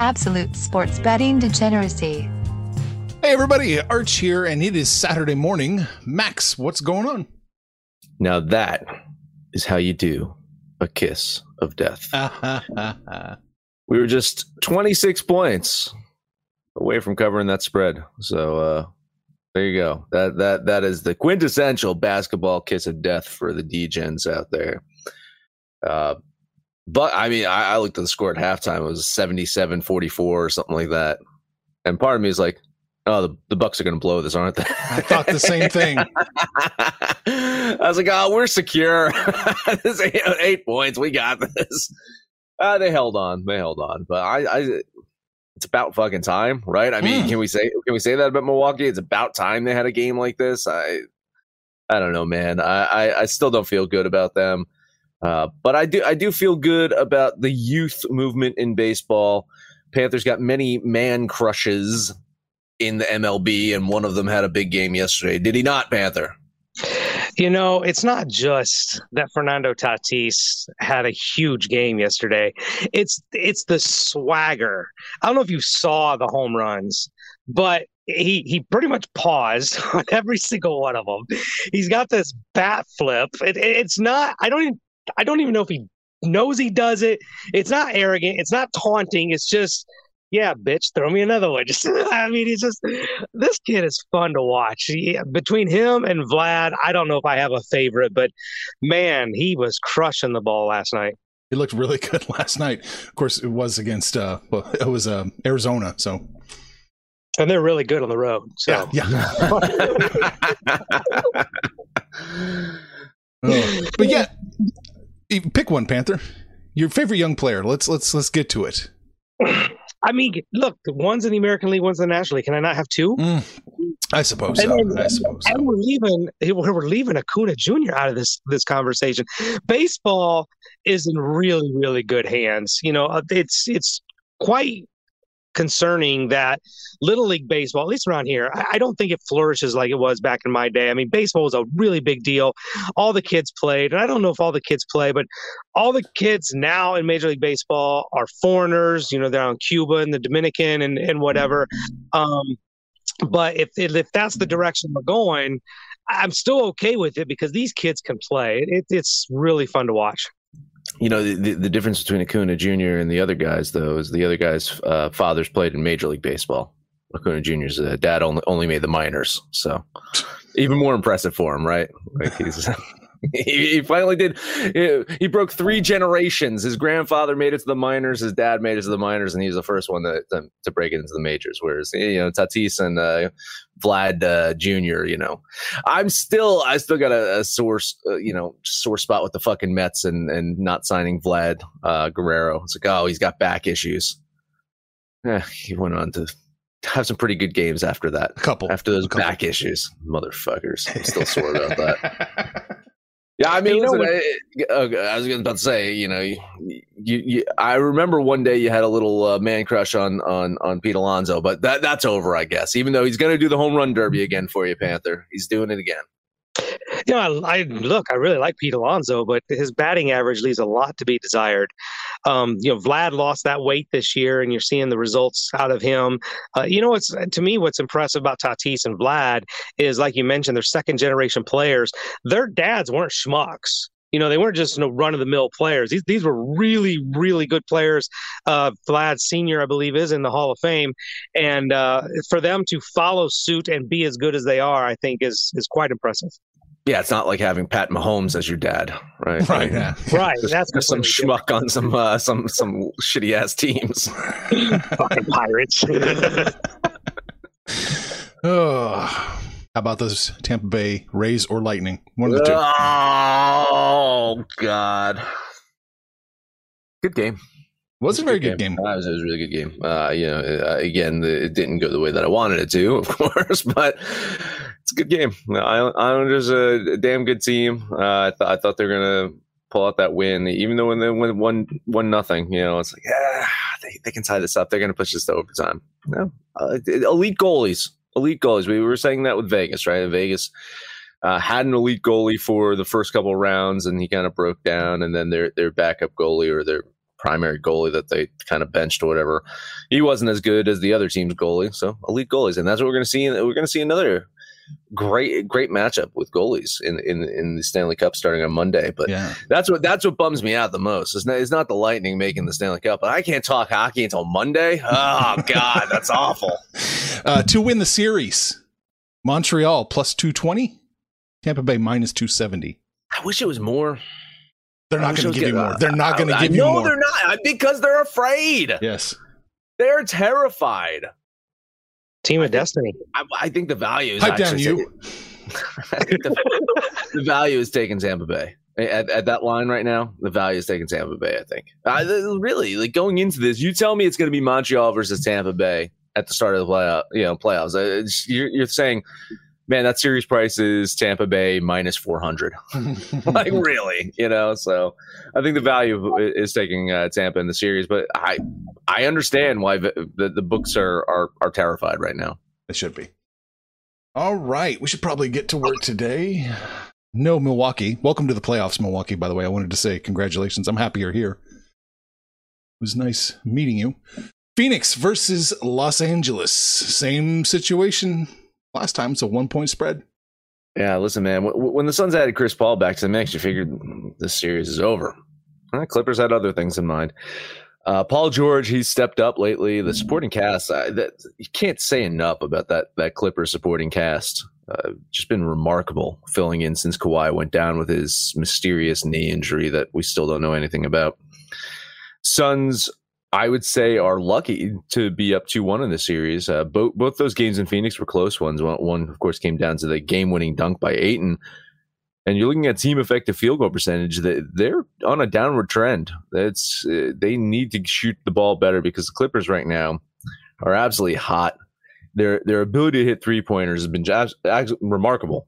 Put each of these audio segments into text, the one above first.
Absolute sports betting degeneracy. Hey everybody, Arch here, and it is Saturday morning. Max, what's going on? Now that is how you do a kiss of death. we were just 26 points away from covering that spread. So uh there you go. That that that is the quintessential basketball kiss of death for the DGens out there. Uh but I mean, I, I looked at the score at halftime. It was 77 44 or something like that. And part of me is like, oh, the, the Bucks are going to blow this, aren't they? I thought the same thing. I was like, oh, we're secure. this eight, eight, points. We got this. Uh, they held on. They held on. But I, I, it's about fucking time, right? I mean, mm. can we say can we say that about Milwaukee? It's about time they had a game like this. I, I don't know, man. I, I, I still don't feel good about them. Uh, but I do I do feel good about the youth movement in baseball. Panthers got many man crushes in the MLB, and one of them had a big game yesterday. Did he not, Panther? You know, it's not just that Fernando Tatis had a huge game yesterday. It's it's the swagger. I don't know if you saw the home runs, but he he pretty much paused on every single one of them. He's got this bat flip. It, it, it's not. I don't even I don't even know if he knows he does it. It's not arrogant. It's not taunting. It's just, yeah, bitch, throw me another one. Just, I mean, he's just this kid is fun to watch. He, between him and Vlad, I don't know if I have a favorite, but man, he was crushing the ball last night. He looked really good last night. Of course, it was against uh, well, it was uh, Arizona, so. And they're really good on the road. So yeah. yeah. oh. But yeah, pick one, Panther. Your favorite young player. Let's let's let's get to it. I mean, look, the one's in the American League, one's in the National League. Can I not have two? Mm, I suppose so. And, I suppose and so. we're leaving we're leaving Acuna Jr. out of this this conversation. Baseball is in really really good hands. You know, uh, it's it's quite concerning that little league baseball, at least around here, I, I, don't think it flourishes like it was back in my day. I mean, baseball was a really big deal. All the kids played, and I don't know if all the kids play, but all the kids now in Major League Baseball are foreigners. You know, they're on Cuba and the Dominican and, and whatever. Um, but if, if that's the direction we're going, I'm still okay with it because these kids can play. It, it's really fun to watch you know the, the difference between Acuna Jr. and the other guys, though, is the other guys' uh, fathers played in Major League Baseball. Acuna Jr.'s uh, dad only only made the minors, so even more impressive for him, right? Like he's he, finally did. He broke three generations. His grandfather made it to the minors. His dad made it to the minors, and he was the first one to, to, to break it into the majors. Whereas you know Tatis and uh, Vlad uh, Jr. You know, I'm still I still got a, a source uh, you know sore spot with the fucking Mets and and not signing Vlad uh, Guerrero. It's like oh he's got back issues. Eh, he went on to have some pretty good games after that. A couple after those couple. back issues, motherfuckers. I'm still sore about that. Yeah, I mean, you listen, I, I, was about to say, you know, you, you, you, I remember one day you had a little uh, man crush on on on Pete Alonso, but that that's over, I guess. Even though he's going to do the home run derby again for you, Panther, he's doing it again. You know, I, I, look, I really like Pete Alonso, but his batting average leaves a lot to be desired. Um, you know, Vlad lost that weight this year, and you're seeing the results out of him. Uh, you know, what's to me what's impressive about Tatis and Vlad is, like you mentioned, they're second generation players. Their dads weren't schmucks. You know, they weren't just you know, run of the mill players. These these were really really good players. Uh, Vlad Senior, I believe, is in the Hall of Fame, and uh, for them to follow suit and be as good as they are, I think is is quite impressive. Yeah, it's not like having Pat Mahomes as your dad, right? Right. Yeah. Right, Just, that's just some completely schmuck on some uh, some some shitty ass teams. fucking pirates. Oh, how about those Tampa Bay Rays or Lightning? One of the two. Oh God! Good game. Was a very good game. Uh, It was, a really good game. Uh, you know, uh, again, the, it didn't go the way that I wanted it to, of course, but it's a good game. Islanders a, a damn good team. Uh, I thought I thought they were gonna pull out that win, even though when they went one one nothing, you know, it's like yeah, they, they can tie this up. They're gonna push this to overtime. No, uh, elite goalies, elite goalies. We were saying that with Vegas, right? Vegas. Uh, had an elite goalie for the first couple of rounds, and he kind of broke down. And then their their backup goalie or their primary goalie that they kind of benched or whatever, he wasn't as good as the other team's goalie. So elite goalies, and that's what we're going to see. We're going to see another great great matchup with goalies in in in the Stanley Cup starting on Monday. But Yeah. that's what that's what bums me out the most. It's not, it's not the Lightning making the Stanley Cup, but I can't talk hockey until Monday. Oh God, that's awful. Uh, to win the series, Montreal plus 220, Tampa Bay minus 270. I wish it was more. They're not going to give you more. They're not going to I- I give you more. No, they're not because they're afraid. Yes. They're terrified. Team of Destiny. I, I think the value is Pipe down, you. The, the value is taking Tampa Bay at, at that line right now. The value is taking Tampa Bay. I think. I, really, like going into this, you tell me it's going to be Montreal versus Tampa Bay at the start of the playoff. You know, playoffs. Uh, it's- You're, you're saying, man, that series price is Tampa Bay minus four hundred. like really, you know. So I think the value is taking uh, Tampa in the series, but I I understand why the the, the books are, are are terrified right now. It should be. All right. We should probably get to work today. No, Milwaukee. Welcome to the playoffs, Milwaukee, by the way. I wanted to say congratulations. I'm happy you're here. It was nice meeting you. Phoenix versus Los Angeles. Same situation last time. It's a one point spread. Yeah, listen, man. When the Suns added Chris Paul back to the mix, you figured this series is over. Clippers had other things in mind. Uh, Paul George, he's stepped up lately. The supporting cast, uh, that you can't say enough about that that Clippers supporting cast. Uh, just been remarkable filling in since Kawhi went down with his mysterious knee injury that we still don't know anything about. Suns, I would say, are lucky to be up 2 1 in the series. Uh, both, both those games in Phoenix were close ones. One, one, of course, came down to the game winning dunk by Ayton. And you're looking at team effective field goal percentage. That they're on a downward trend. That's uh, they need to shoot the ball better because the Clippers right now are absolutely hot. Their their ability to hit three pointers has been remarkable.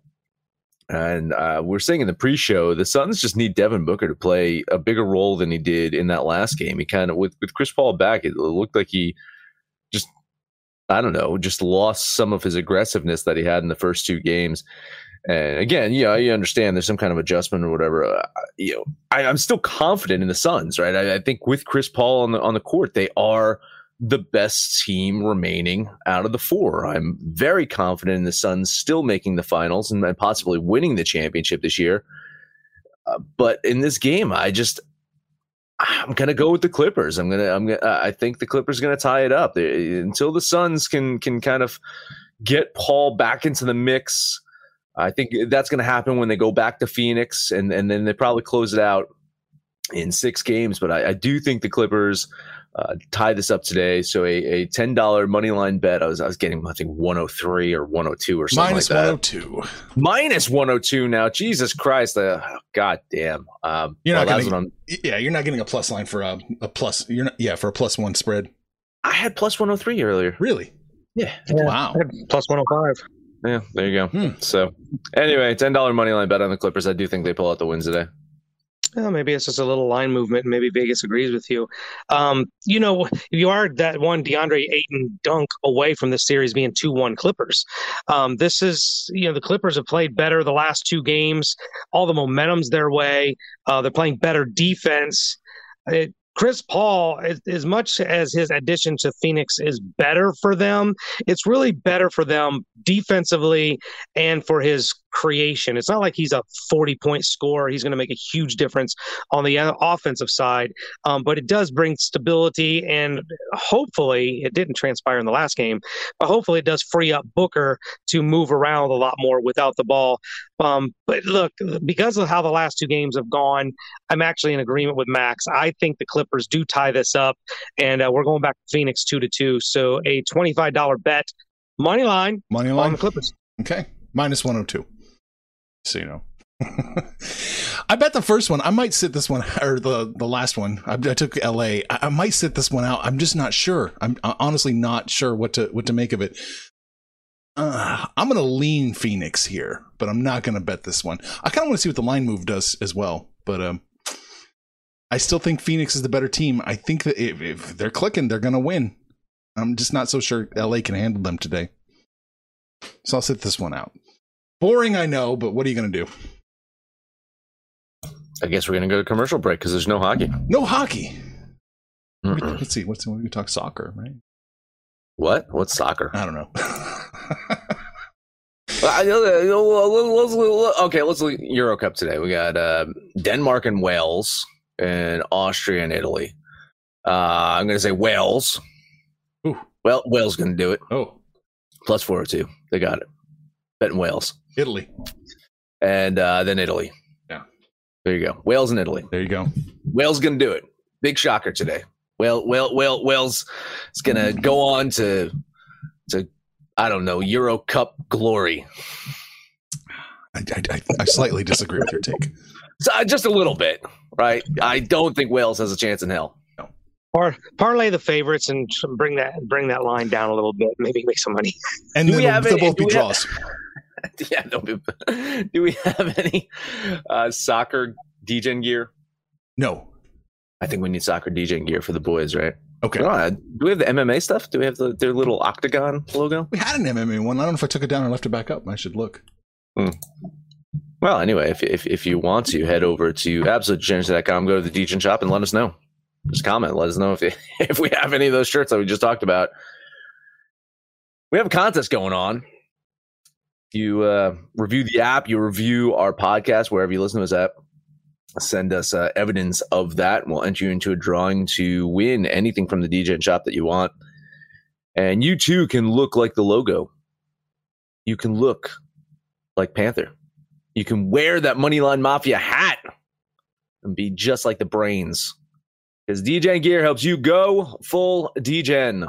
And uh, we're saying in the pre-show, the Suns just need Devin Booker to play a bigger role than he did in that last game. He kind of with with Chris Paul back, it looked like he just I don't know, just lost some of his aggressiveness that he had in the first two games. And again, yeah, you understand there's some kind of adjustment or whatever. Uh, you know, I, I'm still confident in the Suns, right? I, I think with Chris Paul on the on the court, they are the best team remaining out of the four. I'm very confident in the Suns still making the finals and possibly winning the championship this year. Uh, but in this game, I just I'm gonna go with the Clippers. I'm gonna I'm gonna I think the Clippers gonna tie it up They- until the Suns can can kind of get Paul back into the mix. I think that's to happen when they go back to Phoenix, and and then they probably close it out in six games. But I, I do think the Clippers uh, tie this up today. So a, a ten dollar money line bet. I was I was getting I think one hundred three or one hundred two or something Minus like that. 102. Minus one hundred two now. Jesus Christ! Uh, God damn. Um, You're not well, that's gonna- what I'm. Yeah, you're not getting a plus line for a, a plus. You're not, yeah, for a plus one spread. I had plus one hundred three earlier. Really? Yeah. Wow. Plus 105. Yeah, there you go. Hmm. So, anyway, ten dollar money line bet on the Clippers. I do think they pull out the wins today. Well, maybe it's just a little line movement. Maybe Vegas agrees with you. Um, you know, you are that one DeAndre Ayton dunk away from the series being 2 1 Clippers. Um, this is, you know, the Clippers have played better the last two games. All the momentum's their way. Uh, they're playing better defense. It, Chris Paul, as much as his addition to Phoenix is better for them, it's really better for them defensively and for his creation. It's not like he's a 40 point scorer. He's going to make a huge difference on the offensive side, um, but it does bring stability. And hopefully, it didn't transpire in the last game, but hopefully, it does free up Booker to move around a lot more without the ball. Um, but look, because of how the last two games have gone, I'm actually in agreement with Max. I think the Clippers do tie this up, and uh, we're going back to Phoenix two to two. So a $25 bet money line, money line on the Clippers. Okay, minus 102. So you know. I bet the first one. I might sit this one or the the last one. I, I took L.A. I, I, might sit this one out. I'm just not sure. I'm honestly not sure what to what to make of it. Uh, I'm to lean Phoenix here, but I'm not to bet this one. I kind of want to see what the line move does as well, but um, I still think Phoenix is the better team. I think that if, if they're clicking, they're to win. I'm just not so sure LA can handle them today. So I'll sit this one out. Boring, I know, but what are you going to do? I guess we're going to go to commercial break because there's no hockey. No hockey. Mm-mm. Let's see. What's we can talk soccer, right? What? What's soccer? I don't know. okay, let's look Euro Cup today. We got uh, Denmark and Wales, and Austria and Italy. Uh, I'm going to say Wales. Ooh. Well, Wales going to do it. Oh, plus four or two. They got it. Betting Wales. Italy. And uh, then Italy. Yeah. There you go. Wales and Italy. There you go. Wales going to do it. Big shocker today. Well, well, well, Wales is going to go on to to I don't know Euro Cup glory. I, I, I slightly disagree with your take. So, uh, just a little bit, right? I don't think Wales has a chance in hell. No. Par, parlay the favorites and bring that bring that line down a little bit. Maybe make some money. And do we have they'll any, both be draws. Have, yeah. Do we have any uh, soccer DJing gear? No. I think we need soccer DJing gear for the boys, right? Okay. do we have the MMA stuff? Do we have the, their little octagon logo? We had an MMA one. I don't know if I took it down or left it back up. I should look. Hmm. Well, anyway, if, if, if you want to, head over to absolutedegeneracy.com, go to the Degen shop, and let us know. Just comment. Let us know if, if we have any of those shirts that we just talked about. We have a contest going on. You uh, review the app, you review our podcast, wherever you listen to us at. Send us uh, evidence of that, we'll enter you into a drawing to win anything from the Degen shop that you want. And you too can look like the logo. You can look like Panther. You can wear that Moneyline Mafia hat and be just like the brains. Because DGen Gear helps you go full DGen.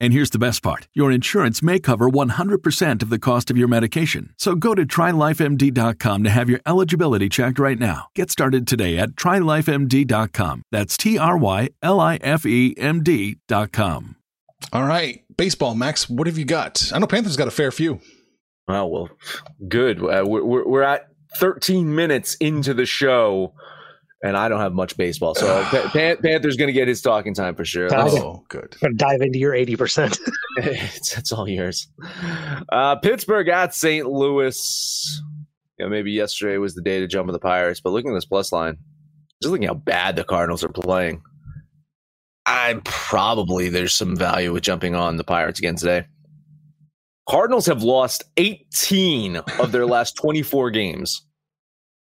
And here's the best part your insurance may cover 100% of the cost of your medication. So go to trylifemd.com to have your eligibility checked right now. Get started today at trylifemd.com. That's T R Y L I F E M D.com. All right. Baseball, Max, what have you got? I know Panthers got a fair few. Oh, well, good. Uh, we're, we're at 13 minutes into the show and I don't have much baseball. So Pan- Panther's going to get his talking time for sure. Oh, good. Gonna dive into your eighty percent. it's, it's all yours. Uh, Pittsburgh at St. Louis. You know, maybe yesterday was the day to jump on the Pirates, but looking at this plus line, just looking how bad the Cardinals are playing, I probably there's some value with jumping on the Pirates again today. Cardinals have lost 18 of their last 24 games.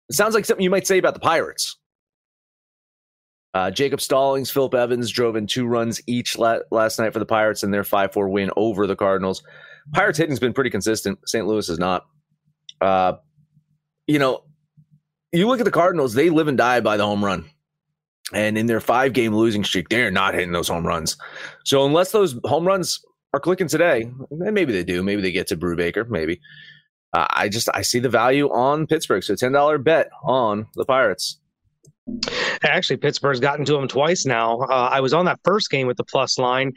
It sounds like something you might say about the Pirates. Uh, Jacob Stallings, Phillip Evans drove in two runs each la- last night for the Pirates in their 5 4 win over the Cardinals. Pirates hitting's been pretty consistent. St. Louis is not. Uh, you know, you look at the Cardinals, they live and die by the home run. And in their five game losing streak, they're not hitting those home runs. So unless those home runs are clicking today, and maybe they do, maybe they get to Brubaker, maybe. Uh, I just I see the value on Pittsburgh. So ten dollar bet on the Pirates. Actually, Pittsburgh's gotten to them twice now. Uh, I was on that first game with the plus line,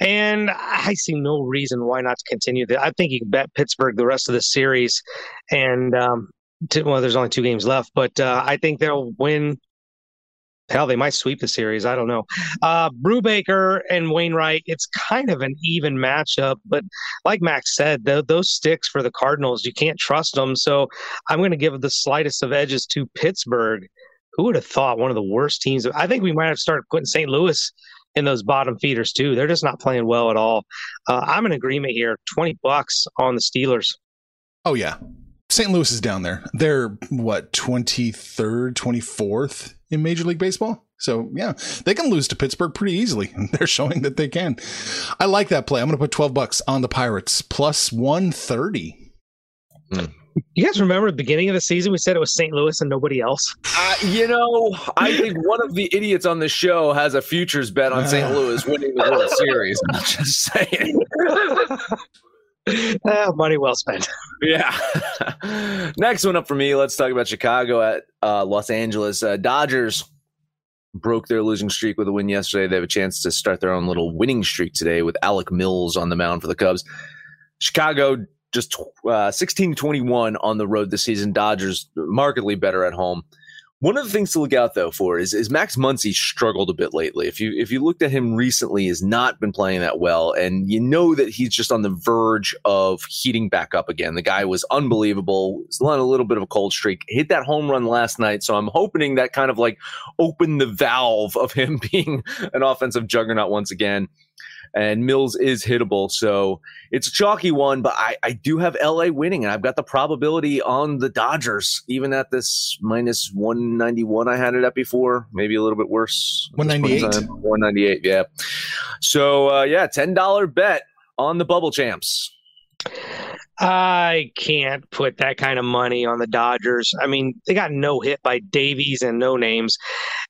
and I see no reason why not to continue that. I think you can bet Pittsburgh the rest of the series, and um, to, well, there's only two games left, but uh, I think they'll win. Hell, they might sweep the series. I don't know. Uh, Brubaker and Wainwright, it's kind of an even matchup, but like Max said, the, those sticks for the Cardinals, you can't trust them. So I'm going to give the slightest of edges to Pittsburgh who would have thought one of the worst teams? I think we might have started putting St. Louis in those bottom feeders too. They're just not playing well at all. Uh, I'm in agreement here. Twenty bucks on the Steelers. Oh yeah, St. Louis is down there. They're what twenty third, twenty fourth in Major League Baseball. So yeah, they can lose to Pittsburgh pretty easily. They're showing that they can. I like that play. I'm going to put twelve bucks on the Pirates plus one thirty. Mm. You guys remember the beginning of the season? We said it was St. Louis and nobody else. Uh, you know, I think one of the idiots on the show has a futures bet on St. Louis winning the World Series. I'm just saying. Uh, money well spent. Yeah. Next one up for me. Let's talk about Chicago at uh, Los Angeles. Uh, Dodgers broke their losing streak with a win yesterday. They have a chance to start their own little winning streak today with Alec Mills on the mound for the Cubs. Chicago just uh, 16 21 on the road this season. Dodgers markedly better at home. One of the things to look out though for is, is Max Muncy struggled a bit lately. If you if you looked at him recently, has not been playing that well, and you know that he's just on the verge of heating back up again. The guy was unbelievable. He's on a little bit of a cold streak. Hit that home run last night, so I'm hoping that kind of like opened the valve of him being an offensive juggernaut once again and Mills is hittable. So it's a chalky one, but I, I do have LA winning, and I've got the probability on the Dodgers, even at this minus 191. I had it at before, maybe a little bit worse. 198. 198, yeah. So, uh, yeah, $10 bet on the bubble champs. I can't put that kind of money on the Dodgers. I mean, they got no hit by Davies and no names,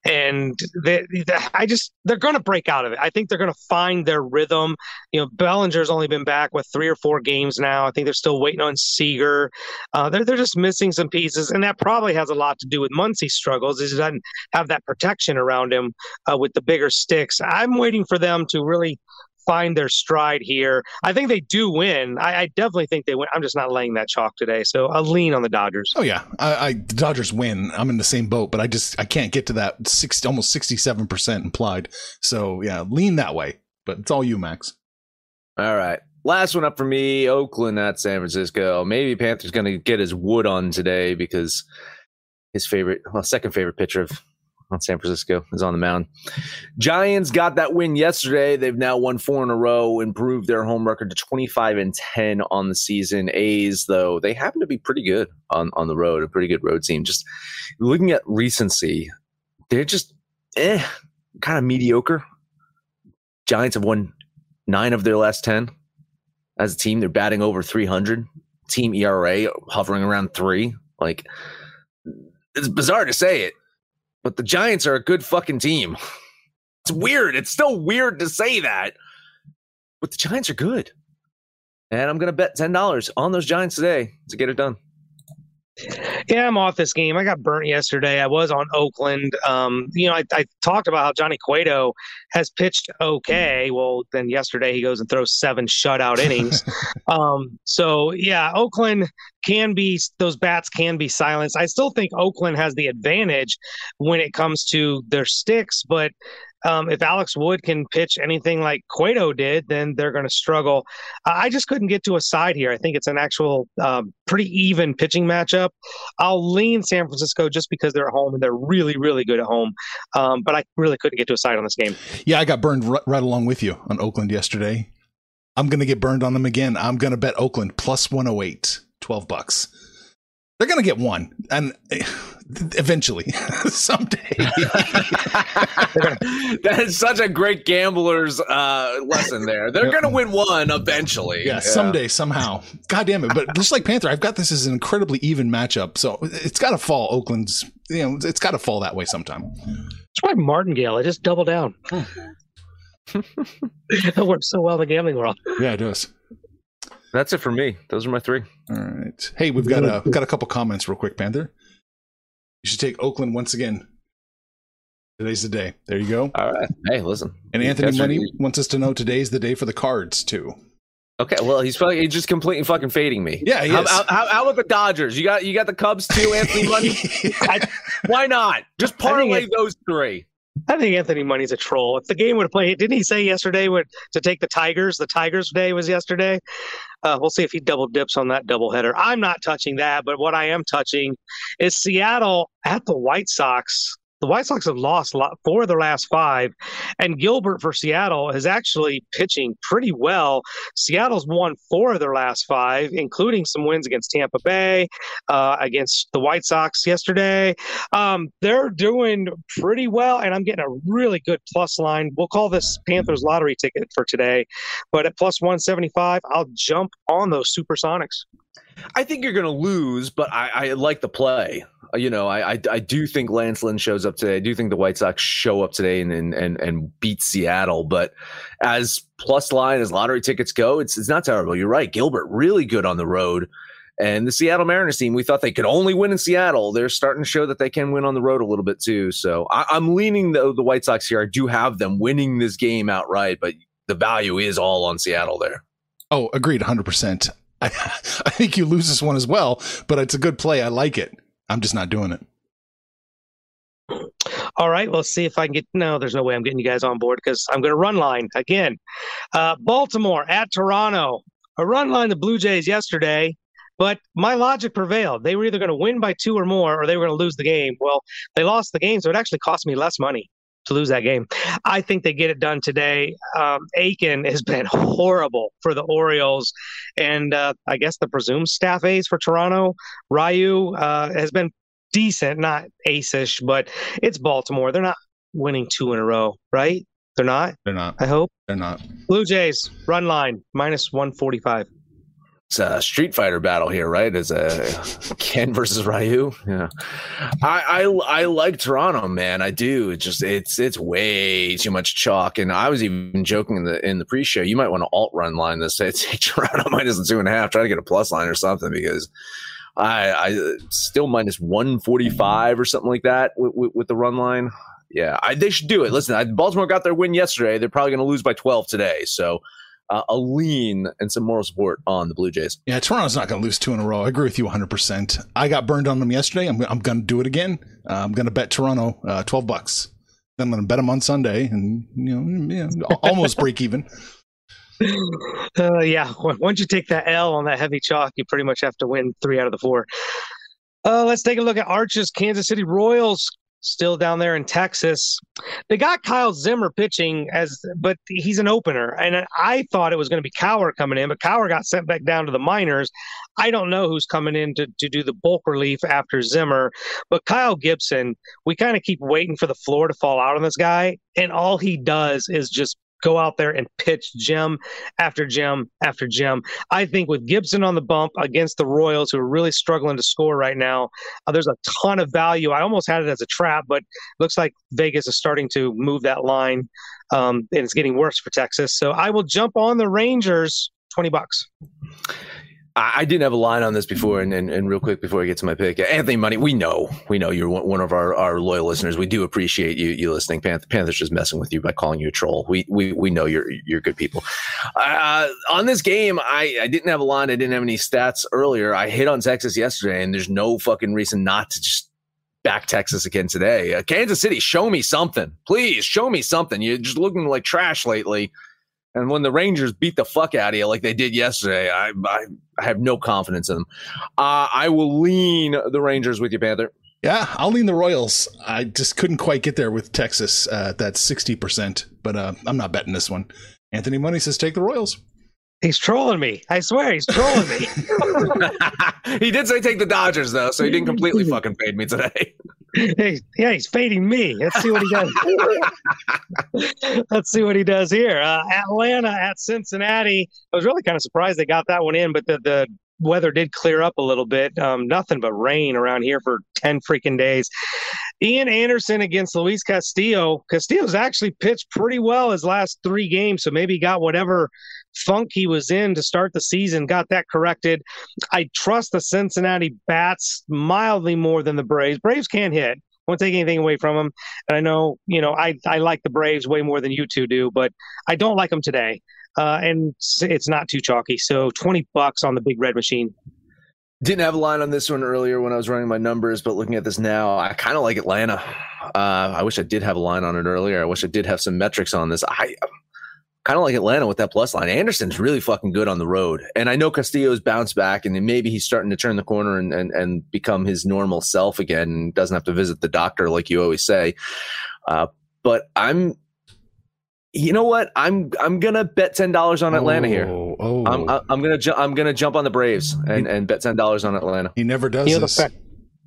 and they, they, I just they're going to break out of it. I think they're going to find their rhythm. You know, Bellinger's only been back with three or four games now. I think they're still waiting on Seager. Uh, they're they're just missing some pieces, and that probably has a lot to do with Muncy's struggles. He doesn't have that protection around him uh, with the bigger sticks. I'm waiting for them to really find their stride here. I think they do win. I, I, definitely think they win. I'm just not laying that chalk today, so I'll lean on the Dodgers. Oh yeah, I, I the Dodgers win. I'm in the same boat, but I just I can't get to that six, almost 67 percent implied. So yeah, lean that way. But it's all you, Max. All right. Last one up for me, Oakland at San Francisco. Maybe Panthers going to get his wood on today because his favorite, well, second favorite pitcher of on San Francisco is on the mound. Giants got that win yesterday. They've now won four in a row, improved their home record to 25 and 10 on the season. A's, though, they happen to be pretty good on, on the road, a pretty good road team. Just looking at recency, they're just eh, kind of mediocre. Giants have won nine of their last 10 as a team. They're batting over 300. Team ERA hovering around three. Like, it's bizarre to say it but the Giants are a good fucking team. It's weird. It's still weird to say that, but the Giants are good. And I'm going to bet $10 on those Giants today to get it done. Yeah, I'm off this game. I got burnt yesterday. I was on Oakland. Um, you know, I, I, talked about how Johnny Cueto has pitched okay. Well, then yesterday he goes and throws seven shutout innings. um, so yeah, Oakland can be those bats can be silenced. I still think Oakland has the advantage when it comes to their sticks, but um, if Alex Wood can pitch anything like Cueto did, then they're going to struggle. I just couldn't get to a side here. I think it's an actual um, pretty even pitching matchup. I'll lean San Francisco just because they're at home and they're really, really good at home. Um, but I really couldn't get to a side on this game. Yeah, I got burned r- right along with you on Oakland yesterday. I'm going to get burned on them again. I'm going to bet Oakland plus 108, 12 bucks. They're going to get one. And eh, eventually, someday. that is such a great gambler's uh, lesson there. They're going to win one eventually. Yeah, someday, somehow. God damn it. But just like Panther, I've got this as an incredibly even matchup. So it's got to fall Oakland's, you know, it's got to fall that way sometime. That's why Martingale, I just double down. it works so well in the gambling world. Yeah, it does. That's it for me. Those are my three. All right. Hey, we've got a got a couple comments real quick, Panther. You should take Oakland once again. Today's the day. There you go. All right. Hey, listen. And Anthony Money wants us to know today's the day for the cards too. Okay, well, he's probably he's just completely fucking fading me. Yeah, he how, is. how, how, how about the Dodgers? You got you got the Cubs too, Anthony Money. I, why not? Just parlay those three. I think Anthony Money's a troll. If the game would played, didn't he say yesterday would to take the Tigers? The Tigers day was yesterday. Uh, we'll see if he double dips on that doubleheader. I'm not touching that, but what I am touching is Seattle at the White Sox. The White Sox have lost four of their last five, and Gilbert for Seattle is actually pitching pretty well. Seattle's won four of their last five, including some wins against Tampa Bay, uh, against the White Sox yesterday. Um, they're doing pretty well, and I'm getting a really good plus line. We'll call this Panthers lottery ticket for today, but at plus 175, I'll jump on those Supersonics. I think you're going to lose, but I, I like the play. Uh, You know, I, I I do think Lance Lynn shows up today. I do think the White Sox show up today and and and, and beat Seattle. But as plus line as lottery tickets go, it's it's not terrible. You're right, Gilbert really good on the road. And the Seattle Mariners team, we thought they could only win in Seattle. They're starting to show that they can win on the road a little bit too. So I, I'm leaning the the White Sox here. I do have them winning this game outright, but the value is all on Seattle there. Oh, agreed, 100%. I, I think you lose this one as well, but it's a good play. I like it. I'm just not doing it. All right, let's see if I can get. No, there's no way I'm getting you guys on board because I'm going to run line again. Uh, Baltimore at Toronto. A run line the Blue Jays yesterday, but my logic prevailed. They were either going to win by two or more, or they were going to lose the game. Well, they lost the game, so it actually cost me less money to lose that game. I think they get it done today. Um, Akin has been horrible for the Orioles, and uh, I guess the presumed staff ace for Toronto, Ryu, uh, has been decent, not ace-ish, but it's Baltimore. They're not winning two in a row, right? They're not. They're not. I hope. They're not. Blue Jays run line minus one forty-five. It's a Street Fighter battle here, right? As a Ken versus Ryu. Yeah, I, I I like Toronto, man. I do. It's just it's it's way too much chalk. And I was even joking in the in the pre-show. You might want to alt run line this. Say take Toronto minus the two and a half. Try to get a plus line or something because. I, I still minus 145 or something like that with, with, with the run line. Yeah, I, they should do it. Listen, I, Baltimore got their win yesterday. They're probably going to lose by 12 today. So uh, a lean and some moral support on the Blue Jays. Yeah, Toronto's not going to lose two in a row. I agree with you 100%. I got burned on them yesterday. I'm, I'm going to do it again. Uh, I'm going to bet Toronto uh, 12 bucks. Then I'm going to bet them on Sunday and, you know, you know almost break even. Uh, yeah, once you take that L on that heavy chalk, you pretty much have to win three out of the four. Uh, let's take a look at Arches, Kansas City Royals, still down there in Texas. They got Kyle Zimmer pitching as, but he's an opener, and I thought it was going to be Kowar coming in, but Kowar got sent back down to the minors. I don't know who's coming in to, to do the bulk relief after Zimmer, but Kyle Gibson, we kind of keep waiting for the floor to fall out on this guy, and all he does is just go out there and pitch gem after gem after gem. I think with Gibson on the bump against the Royals, who are really struggling to score right now, uh, there's a ton of value. I almost had it as a trap, but looks like Vegas is starting to move that line, um, and it's getting worse for Texas. So I will jump on the Rangers. 20 bucks. I, didn't have a line on this before, and, and, and real quick before I get to my pick, Anthony Money, we know, we know you're one, of our, our loyal listeners. We do appreciate you you listening. Panth- Panthers just messing with you by calling you a troll. We we, we know you're you're good people. Uh, on this game, I, I didn't have a line. I didn't have any stats earlier. I hit on Texas yesterday, and there's no fucking reason not to just back Texas again today. Uh, Kansas City, show me something, please. Show me something. You're just looking like trash lately. And when the Rangers beat the fuck out of you like they did yesterday, I I, I have no confidence in them. Uh, I will lean the Rangers with you, Panther. Yeah, I'll lean the Royals. I just couldn't quite get there with Texas. Uh, that's 60%, but uh, I'm not betting this one. Anthony Money says take the Royals. He's trolling me. I swear he's trolling me. he did say take the Dodgers though, so he didn't completely fucking fade me today. hey, yeah, he's fading me. Let's see what he does. Let's see what he does here. Uh, Atlanta at Cincinnati. I was really kind of surprised they got that one in, but the the weather did clear up a little bit. Um, nothing but rain around here for 10 freaking days. Ian Anderson against Luis Castillo. Castillo's actually pitched pretty well his last three games, so maybe he got whatever funk he was in to start the season, got that corrected. I trust the Cincinnati bats mildly more than the Braves. Braves can't hit. Won't take anything away from them. And I know, you know, I, I like the Braves way more than you two do, but I don't like them today uh, and it's not too chalky. So twenty bucks on the big red machine. Didn't have a line on this one earlier when I was running my numbers, but looking at this now, I kind of like Atlanta. Uh, I wish I did have a line on it earlier. I wish I did have some metrics on this. I kind of like Atlanta with that plus line. Anderson's really fucking good on the road, and I know Castillo's bounced back, and maybe he's starting to turn the corner and and, and become his normal self again, and doesn't have to visit the doctor like you always say. Uh, but I'm you know what? I'm I'm gonna bet ten dollars on Atlanta oh, here. Oh, I'm I'm gonna ju- I'm gonna jump on the Braves and, and bet ten dollars on Atlanta. He never does you this.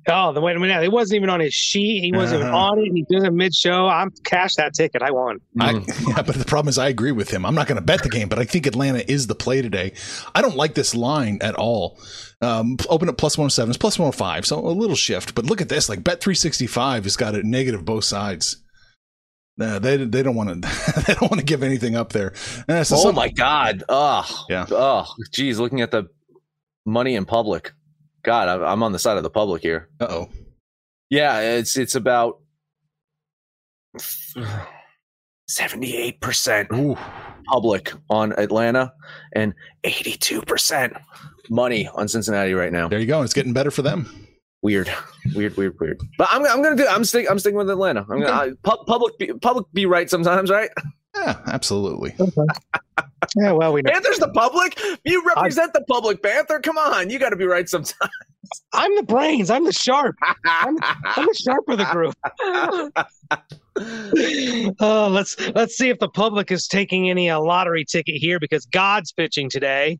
Oh, the wait a minute! It wasn't even on his sheet. He wasn't uh-huh. on it. He did it mid-show. I'm cash that ticket. I won. I, mm. yeah, but the problem is, I agree with him. I'm not going to bet the game, but I think Atlanta is the play today. I don't like this line at all. Um, open at plus 107, it's plus 105, so a little shift. But look at this, like bet 365 has got a negative both sides. No, they they don't want to they don't want to give anything up there. Uh, so oh some, my god! Oh yeah. Oh, geez, looking at the money in public. God, I'm on the side of the public here. Uh oh. Yeah, it's it's about seventy eight percent public on Atlanta and eighty two percent money on Cincinnati right now. There you go. It's getting better for them weird, weird, weird, weird. But I'm I'm gonna do. I'm sticking. I'm sticking with Atlanta. I'm gonna okay. pu- public be, public be right sometimes, right? Yeah, absolutely. yeah, well, we know. Panther's the public. You represent I, the public, Panther. Come on, you got to be right sometimes. I'm the brains. I'm the sharp. I'm, I'm the sharp of the group. oh, let's let's see if the public is taking any uh, lottery ticket here because God's pitching today.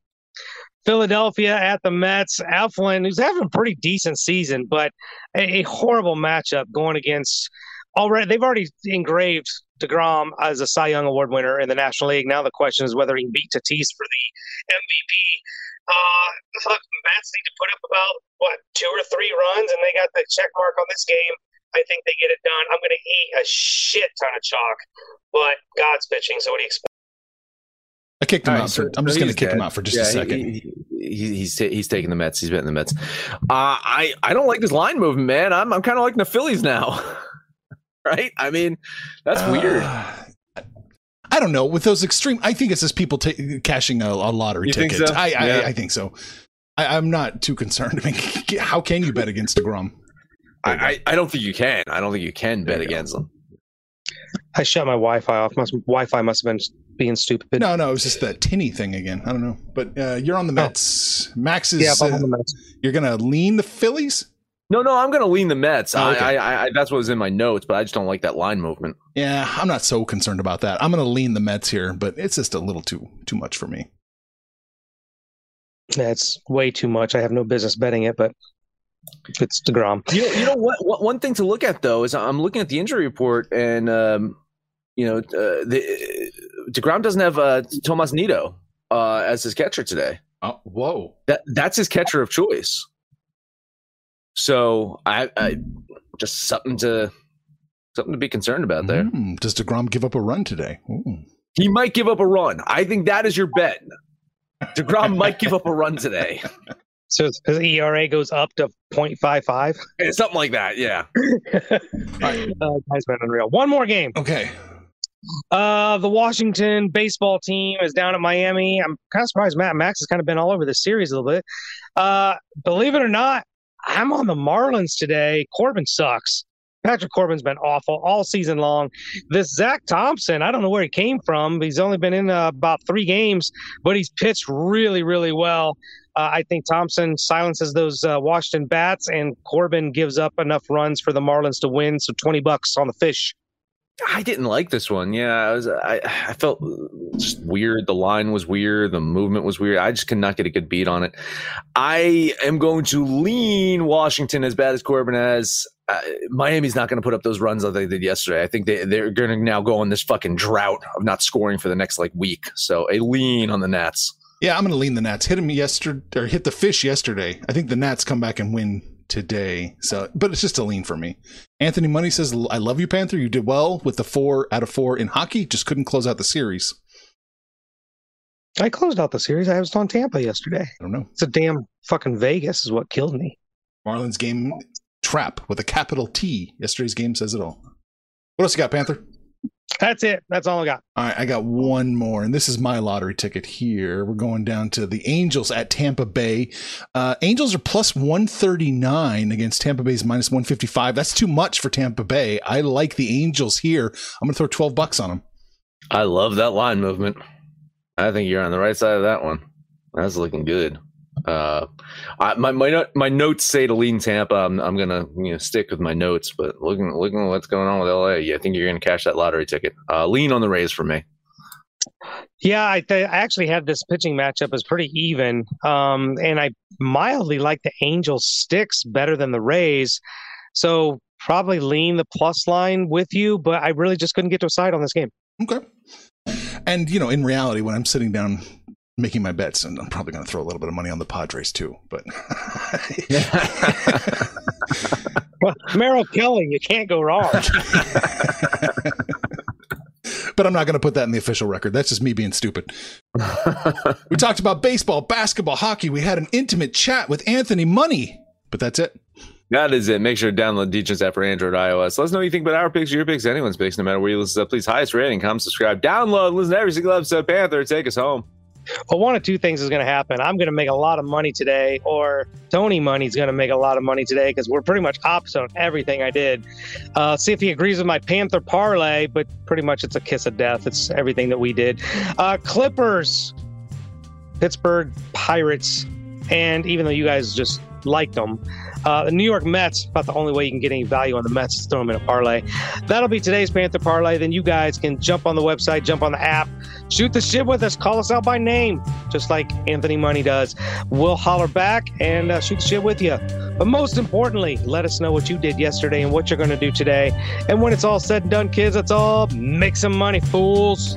Philadelphia at the Mets. Eflin, who's having a pretty decent season, but a, a horrible matchup going against already. They've already engraved DeGrom as a Cy Young Award winner in the National League. Now the question is whether he can beat Tatis for the MVP. Uh, look, Mets need to put up about what two or three runs, and they got the check mark on this game. I think they get it done. I'm going to eat a shit ton of chalk, but God's pitching. So what do you expect? I kicked him out. So, for, I'm just going to kick dead. him out for just yeah, a second. He, he, he's he's taking the Mets. He's betting the Mets. Uh, I I don't like this line movement, man. I'm I'm kind of liking the Phillies now. right? I mean, that's uh, weird. I don't know. With those extreme, I think it's just people t- cashing a, a lottery you ticket. So? I, I, yeah. I think so. I, am not too concerned. I mean, how can you bet against Degrom? I, I, I don't think you can. I don't think you can bet against them. I shut my Wi-Fi off. Must Wi-Fi must have been being stupid. No, no, it was just that tinny thing again. I don't know, but uh, you're on the oh. Mets. Oh. Max is. Yeah, I'm on the Mets. You're gonna lean the Phillies. No, no, I'm gonna lean the Mets. Oh, okay. I, I, I, that's what was in my notes, but I just don't like that line movement. Yeah, I'm not so concerned about that. I'm gonna lean the Mets here, but it's just a little too too much for me. That's way too much. I have no business betting it, but it's Degrom. You know, you know what, what? One thing to look at though is I'm looking at the injury report, and um, you know, uh, the, Degrom doesn't have uh, Tomas Nido uh, as his catcher today. Oh, whoa! That that's his catcher of choice. So I, I just something to something to be concerned about there. Mm, does Degrom give up a run today? Ooh. He might give up a run. I think that is your bet. Degrom might give up a run today. So his ERA goes up to 0.55? something like that, yeah. right. uh, guy's been unreal. One more game. Okay. Uh, the Washington baseball team is down at Miami. I'm kind of surprised Matt Max has kind of been all over the series a little bit. Uh, believe it or not, I'm on the Marlins today. Corbin sucks. Patrick Corbin's been awful all season long. This Zach Thompson, I don't know where he came from. He's only been in uh, about three games, but he's pitched really, really well. Uh, I think Thompson silences those uh, Washington bats, and Corbin gives up enough runs for the Marlins to win. So twenty bucks on the fish. I didn't like this one. Yeah, I was. I I felt just weird. The line was weird. The movement was weird. I just could not get a good beat on it. I am going to lean Washington as bad as Corbin as. Uh, Miami's not going to put up those runs that they did yesterday. I think they they're going to now go on this fucking drought of not scoring for the next like week. So a lean on the Nats. Yeah, I'm going to lean the Nats. Hit him yesterday, or hit the fish yesterday. I think the Nats come back and win today. So, but it's just a lean for me. Anthony Money says, "I love you, Panther. You did well with the four out of four in hockey. Just couldn't close out the series." I closed out the series. I was on Tampa yesterday. I don't know. It's a damn fucking Vegas is what killed me. Marlins game trap with a capital T. Yesterday's game says it all. What else you got, Panther? That's it. That's all I got. All right, I got one more, and this is my lottery ticket here. We're going down to the Angels at Tampa Bay. Uh, Angels are plus 139 against Tampa Bay's minus 155. That's too much for Tampa Bay. I like the Angels here. I'm going to throw 12 bucks on them. I love that line movement. I think you're on the right side of that one. That's looking good. Uh, I, my my my notes say to lean Tampa. I'm I'm gonna you know stick with my notes, but looking looking at what's going on with LA, yeah, I think you're gonna cash that lottery ticket. Uh, lean on the Rays for me. Yeah, I, th- I actually have this pitching matchup as pretty even, um, and I mildly like the Angels sticks better than the Rays, so probably lean the plus line with you. But I really just couldn't get to a side on this game. Okay. And you know, in reality, when I'm sitting down making my bets, and I'm probably going to throw a little bit of money on the Padres too. But well, Merrill Kelly, you can't go wrong. but I'm not going to put that in the official record. That's just me being stupid. we talked about baseball, basketball, hockey. We had an intimate chat with Anthony Money, but that's it. That is it. Make sure to download DJs app for Android, iOS. Let us know what you think about our picks, your picks, anyone's picks, no matter where you listen to. Please, highest rating, come subscribe, download, listen to every single episode. Panther, take us home. Well, one of two things is going to happen. I'm going to make a lot of money today, or Tony Money's going to make a lot of money today because we're pretty much opposite on everything I did. Uh, see if he agrees with my Panther parlay, but pretty much it's a kiss of death. It's everything that we did. Uh, Clippers, Pittsburgh Pirates, and even though you guys just liked them, uh, the New York Mets, about the only way you can get any value on the Mets is throw them in a parlay. That'll be today's Panther parlay. Then you guys can jump on the website, jump on the app, shoot the shit with us, call us out by name, just like Anthony Money does. We'll holler back and uh, shoot the shit with you. But most importantly, let us know what you did yesterday and what you're going to do today. And when it's all said and done, kids, that's all. Make some money, fools.